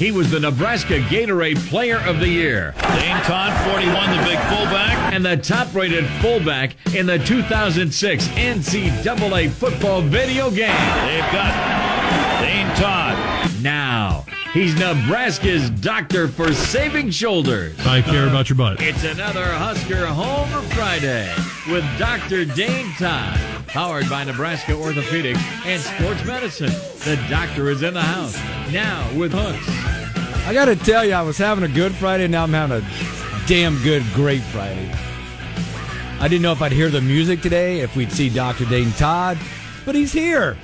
He was the Nebraska Gatorade Player of the Year. Dane Todd, 41, the big fullback. And the top rated fullback in the 2006 NCAA football video game. They've got Dane Todd. Now, he's Nebraska's doctor for saving shoulders. I care about your butt. It's another Husker Homer Friday with Dr. Dane Todd. Powered by Nebraska Orthopedics and Sports Medicine. The doctor is in the house. Now with hooks. I got to tell you, I was having a good Friday. Now I'm having a damn good, great Friday. I didn't know if I'd hear the music today, if we'd see Dr. Dane Todd, but he's here.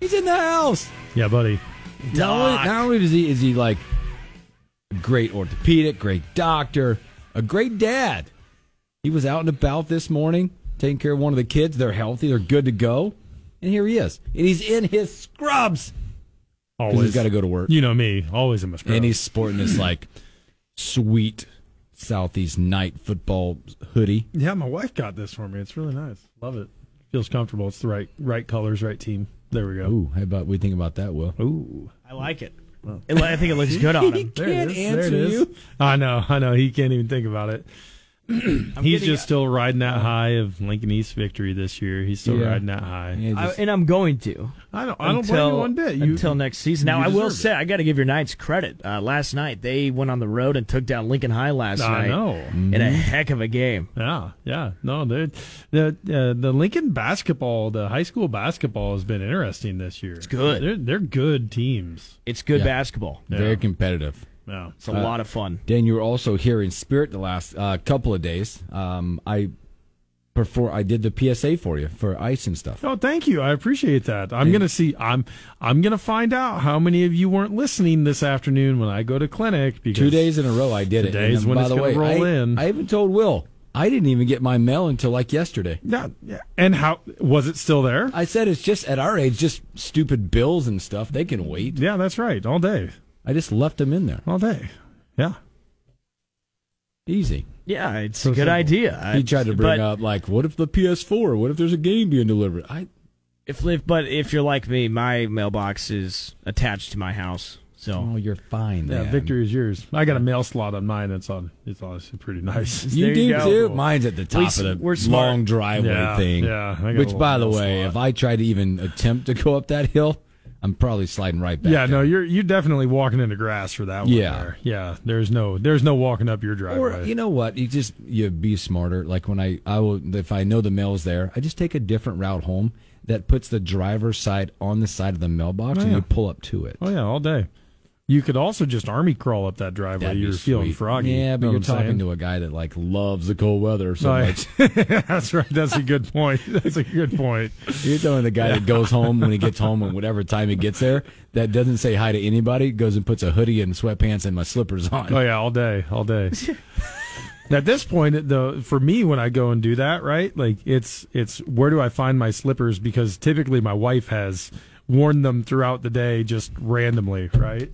He's in the house. Yeah, buddy. Not only, not only is he is he like a great orthopedic, great doctor, a great dad. He was out and about this morning, taking care of one of the kids. They're healthy, they're good to go, and here he is, and he's in his scrubs. 'Cause Always he's got to go to work, You know me, always in my scrubs. and he's sporting this like sweet Southeast Knight football hoodie. yeah, my wife got this for me. It's really nice. Love it. Feels comfortable. It's the right right colors, right team. There we go. Ooh, how about we think about that, Will? Ooh. I like it. It- I think it looks good on him. There it Can't is. There it answer you. I know, I know. He can't even think about it. He's getting- just still riding that high of Lincoln East victory this year. He's still Yeah. riding that high. Yeah, I, and I'm going to. I don't. I don't until, blame you one bit. You, until next season. Now I will deserve say I got to give your Knights credit. Uh, last night they went on the road and took down Lincoln High last I night know. in a heck of a game. Yeah, yeah. No, the the uh, the Lincoln basketball, the high school basketball has been interesting this year. It's good. They're they're good teams. It's good Yeah. basketball. very competitive. Yeah. It's a lot of fun. Dan, you were also here in spirit the last uh, couple of days. Um, I before I did the PSA for you for ice and stuff. Oh, thank you. I appreciate that. I'm gonna see. I'm I'm gonna find out how many of you weren't listening this afternoon when I go to clinic. Because Two days in a row, I did it. Today's And, when by it's the gonna way, roll I, in. I even told Will I didn't even get my mail until like yesterday. Yeah, yeah. And how was it still there? I said it's just at our age, just stupid bills and stuff. They can wait. Yeah, that's right. All day, I just left them in there. all day. Yeah. Easy. Yeah, it's So a good simple. idea. He tried to bring but up like, what if the PS4? What if there's a game being delivered? I If, if but if you're like me, my mailbox is attached to my house. So oh, you're fine. Yeah, man. victory is yours. I got a mail slot on mine. It's on. It's honestly pretty nice. You There do you go. too. Mine's at the top least of the we're smart. long driveway Yeah, thing. yeah, I got Which, little by the way, slot. if I try to even attempt to go up that hill, I'm probably sliding right back. Yeah, no, you're you're definitely walking into grass for that one. Yeah. there. yeah. There's no there's no walking up your driveway. Or you know what? You just you be smarter. Like when I I will if I know the mail's there, I just take a different route home that puts the driver's side on the side of the mailbox, Oh, and yeah. you pull up to it. oh yeah, all day. You could also just army crawl up that driveway. You're feeling froggy. Yeah, but Know you're talking saying? to a guy that like loves the cold weather so No, much. That's right. That's a good point. That's a good point. You're telling the guy that goes home when he gets home and whatever time he gets there that doesn't say hi to anybody, goes and puts a hoodie and sweatpants and my slippers on. Oh yeah, all day, all day. At this point, though, for me, when I go and do that, right, like it's it's where do I find my slippers? Because typically my wife has worn them throughout the day, just randomly, right?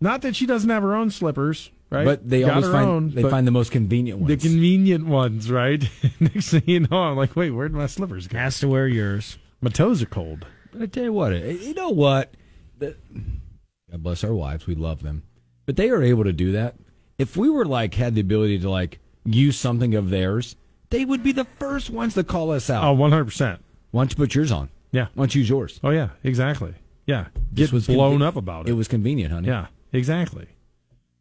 Not that she doesn't have her own slippers, right? But they Got always find own, they find the most convenient ones. the convenient ones, right? Next thing you know, I'm like, wait, where'd my slippers go? has to wear yours. My toes are cold. But I tell you what, eh, you know what? God bless our wives, we love them, but they are able to do that. If we were like had the ability to like use something of theirs, they would be the first ones to call us out. Oh, 100 percent. Why don't you put yours on? Yeah. Why don't you use yours? Oh yeah, exactly. Yeah, This was blown conven- up about it. It was convenient, honey. yeah, exactly.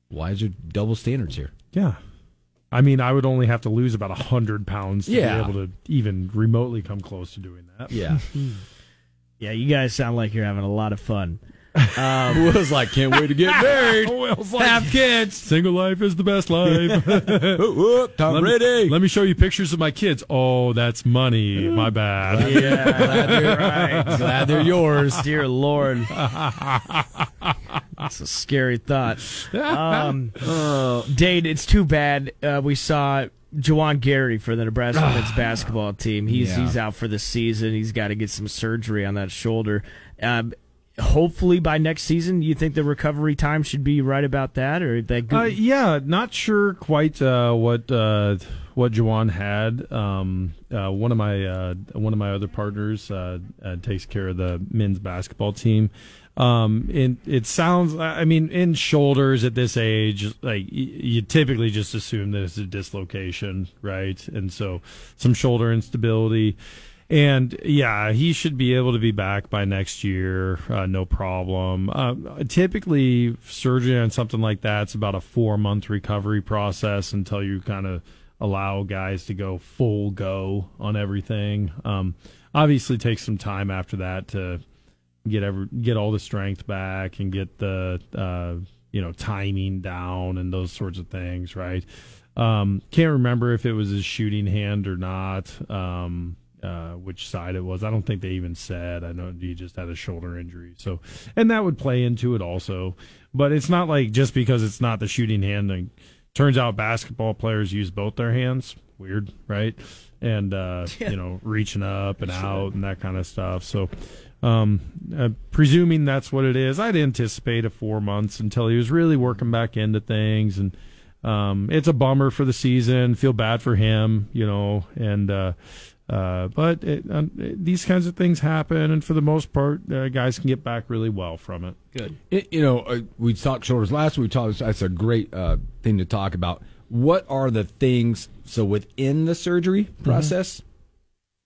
Why is there double standards here? Yeah. I mean, I would only have to lose about a hundred pounds to Yeah. be able to even remotely come close to doing that. Yeah. Yeah, you guys sound like you're having a lot of fun. Um, Will's like, can't wait to get married. Will's like, Have kids. Single life is the best life. Tom let, Brady. Me, let me show you pictures of my kids. Oh, that's money. My bad. Yeah, you're right. Glad they're yours. Dear Lord. That's a scary thought. Um, Dade, it's too bad. Uh, we saw Juwan Gary for the Nebraska men's basketball team. He's Yeah. he's out for the season. He's got to get some surgery on that shoulder. Um, hopefully by next season, you think the recovery time should be right about that, or that? Uh, yeah, not sure quite uh, what uh, what Juwan had. Um, uh, one of my uh, one of my other partners uh, uh, takes care of the men's basketball team. Um, and it sounds, I mean, in shoulders at this age, like you typically just assume that it's a dislocation, right? And so some shoulder instability. And yeah, he should be able to be back by next year, uh, no problem. Uh, typically, surgery on something like that's about a four month recovery process until you kind of allow guys to go full go on everything. Um, obviously, takes some time after that to get ever get all the strength back and get the uh, you know timing down and those sorts of things, right? Um, can't remember if it was his shooting hand or not. Um, uh, which side it was. I don't think they even said. I know he just had a shoulder injury. So, and that would play into it also. But it's not like just because it's not the shooting hand. Like, turns out basketball players use both their hands. Weird, right? And uh, you know, reaching up and out and that kind of stuff. So, um, uh, presuming that's what it is, I'd anticipate a four months until he was really working back into things. And um, it's a bummer for the season. Feel bad for him, you know. And uh, uh, but it, uh, these kinds of things happen, and for the most part, uh, guys can get back really well from it. good. It, you know, uh, we talked shoulders last week. We talked. That's a great uh, thing to talk about. What are the things so within the surgery Mm-hmm. process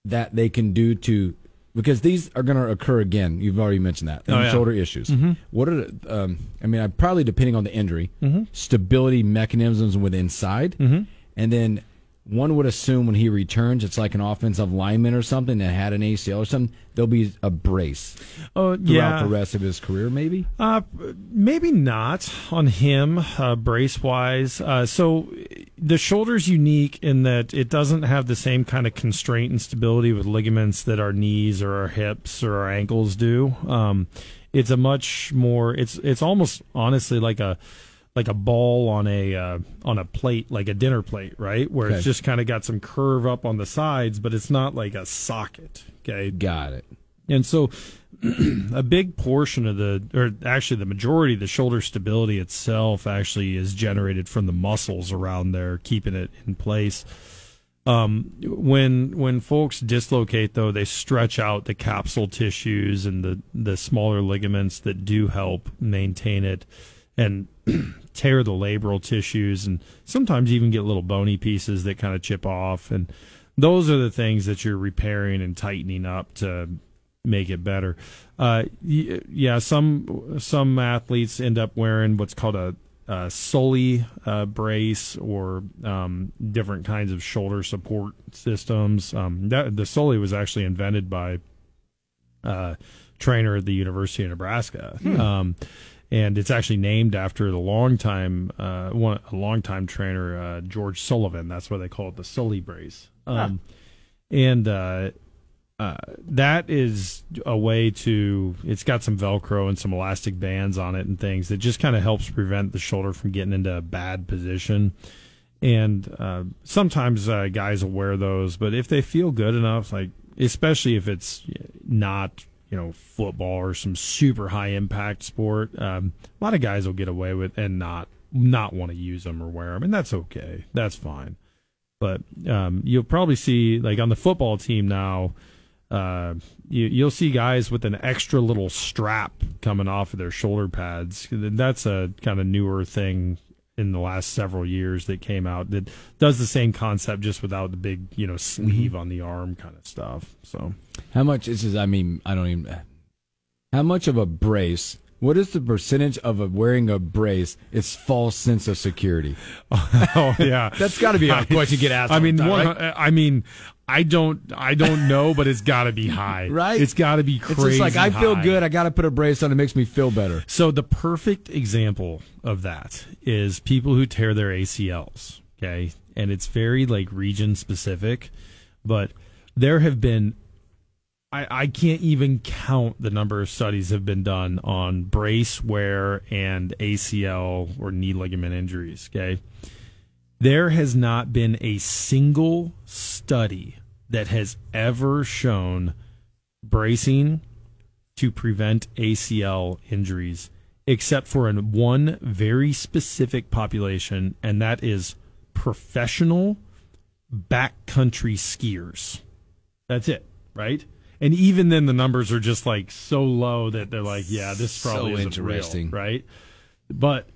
that they can do to because these are going to occur again. You've already mentioned that Oh, yeah. shoulder issues. What are the, um, I mean, I probably depending on the injury, Mm-hmm. stability mechanisms with inside, and then one would assume when he returns, it's like an offensive lineman or something that had an ACL or something. There'll be a brace Oh throughout yeah, the rest of his career, maybe. Uh, maybe not on him, uh, brace wise. Uh, so the shoulder's unique in that it doesn't have the same kind of constraint and stability with ligaments that our knees or our hips or our ankles do. Um, it's a much more. It's it's almost honestly like a like a ball on a uh, on a plate, like a dinner plate, right? Where Okay. it's just kind of got some curve up on the sides, but it's not like a socket. Okay, Got it. and so a big portion of the, or actually the majority of the shoulder stability itself actually is generated from the muscles around there, keeping it in place. Um, when when folks dislocate though, they stretch out the capsule tissues and the the smaller ligaments that do help maintain it, and tear the labral tissues, and sometimes even get little bony pieces that kind of chip off, and those are the things that you're repairing and tightening up to make it better. Uh, yeah, some some athletes end up wearing what's called a, a Sully uh, brace or um, different kinds of shoulder support systems. Um, that the Sully was actually invented by uh, trainer at the University of Nebraska. Um, and it's actually named after the longtime uh, one a longtime trainer uh, George Sullivan. That's why they call it the Sully brace. Um, And uh, uh, that is a way to. It's got some Velcro and some elastic bands on it and things that just kind of helps prevent the shoulder from getting into a bad position. And uh, sometimes uh, guys will wear those, but if they feel good enough, like especially if it's not you know football or some super high impact sport, um, a lot of guys will get away with and not not want to use them or wear them, and that's okay. That's fine. But um, you'll probably see like on the football team now. Uh, you, you'll see guys with an extra little strap coming off of their shoulder pads. That's a kind of newer thing in the last several years that came out that does the same concept just without the big, you know, sleeve on the arm kind of stuff. So How much is this? I mean, I don't even. How much of a brace? What is the percentage of a wearing a brace? It's false sense of security. oh yeah, That's got to be a question you get asked. I mean, time, one, right? I mean, I don't, I don't know, but it's got to be high, Right? It's got to be it's crazy. just like I feel good. I got to put a brace on. It makes me feel better. So the perfect example of that is people who tear their ACLs. Okay, and it's very like region specific, but there have been I, I can't even count the number of studies have been done on brace wear and ACL or knee ligament injuries. Okay. There has not been a single study that has ever shown bracing to prevent ACL injuries, except for in one very specific population, and that is professional backcountry skiers. That's it, right? And even then, the numbers are just like so low that they're like, yeah, this So probably isn't interesting. real, right? But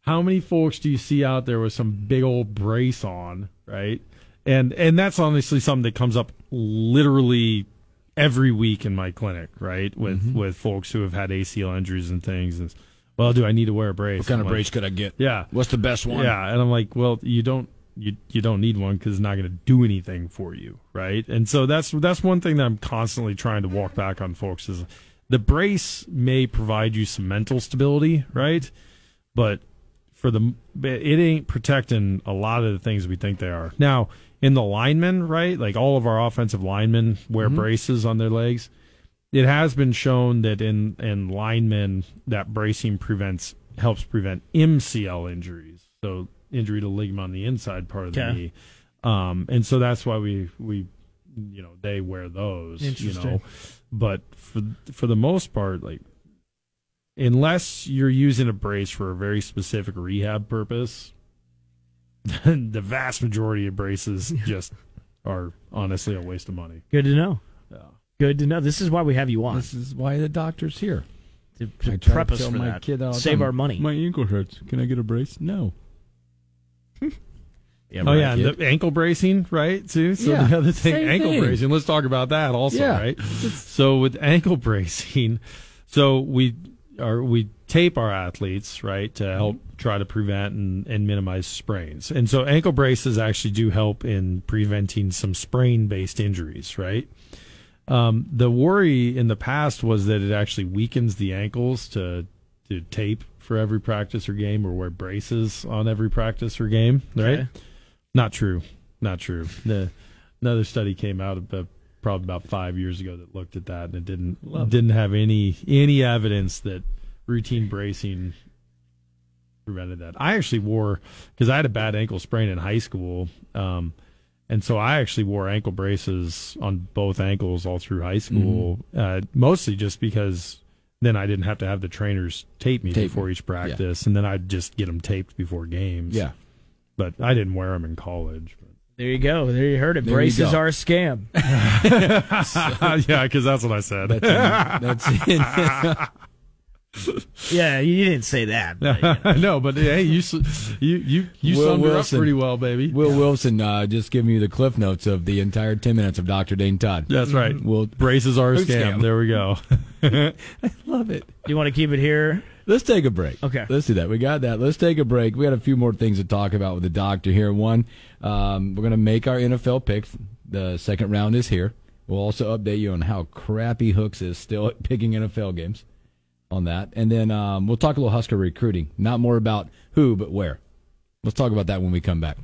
how many folks do you see out there with some big old brace on, right? And and that's honestly something that comes up literally every week in my clinic, right? With Mm-hmm. with folks who have had ACL injuries and things. And, well, do I need to wear a brace? What kind of I'm like, brace could I get? Yeah. What's the best one? Yeah, and I'm like, well, you don't you you don't need one because it's not going to do anything for you, right? And so that's that's one thing that I'm constantly trying to walk back on folks is the brace may provide you some mental stability, right? But for the it ain't protecting a lot of the things we think they are. Now, in the linemen, right? Like all of our offensive linemen wear mm-hmm. braces on their legs. It has been shown that in in linemen that bracing prevents helps prevent MCL injuries. So injury to ligament on the inside part of the knee. Um, and so that's why we we you know they wear those. You know, but for for the most part, like unless you're using a brace for a very specific rehab purpose, the vast majority of braces just are honestly a waste of money. Good to know. Yeah. Good to know. This is why we have you on This is why the doctor's here. to, I to try prep to us for my that. kid all the Save time, our money. My ankle hurts. Can I get a brace? No. Yeah, Oh right. yeah, and the ankle bracing, right? Too. So Yeah, the other thing, ankle thing. bracing. Let's talk about that also, Yeah. right? So with ankle bracing, so we are we tape our athletes, right, to help try to prevent and, and minimize sprains. And so ankle braces actually do help in preventing some sprain based injuries, right? Um, the worry in the past was that it actually weakens the ankles to to tape for every practice or game or wear braces on every practice or game, right? Okay. Not true. Not true. The, another study came out about probably about five years ago that looked at that and it didn't didn't have any any evidence that routine bracing prevented that. I actually wore because I had a bad ankle sprain in high school, um, and so I actually wore ankle braces on both ankles all through high school, uh, mostly just because then I didn't have to have the trainers tape me Tape before me. each practice, and then I'd just get them taped before games. Yeah. but I didn't wear them in college. There you go. There you heard it. There Braces are a scam. yeah, because that's what I said. That's it. yeah, you didn't say that. But, you know. no, but hey, you you you you Will summed it up pretty well, baby. Will Wilson uh, just giving you the cliff notes of the entire 10 minutes of Dr. Dane Todd. That's right. Well, Braces are a scam. scam? There we go. I love it. Do you want to keep it here? Let's take a break. Okay. Let's do that. We got that. Let's take a break. We got a few more things to talk about with the doctor here. One, um, we're going to make our NFL picks. The second round is here. We'll also update you on how crappy Hooks is still at picking NFL games on that. And then um, we'll talk a little Husker recruiting. Not more about who, but where. Let's talk about that when we come back.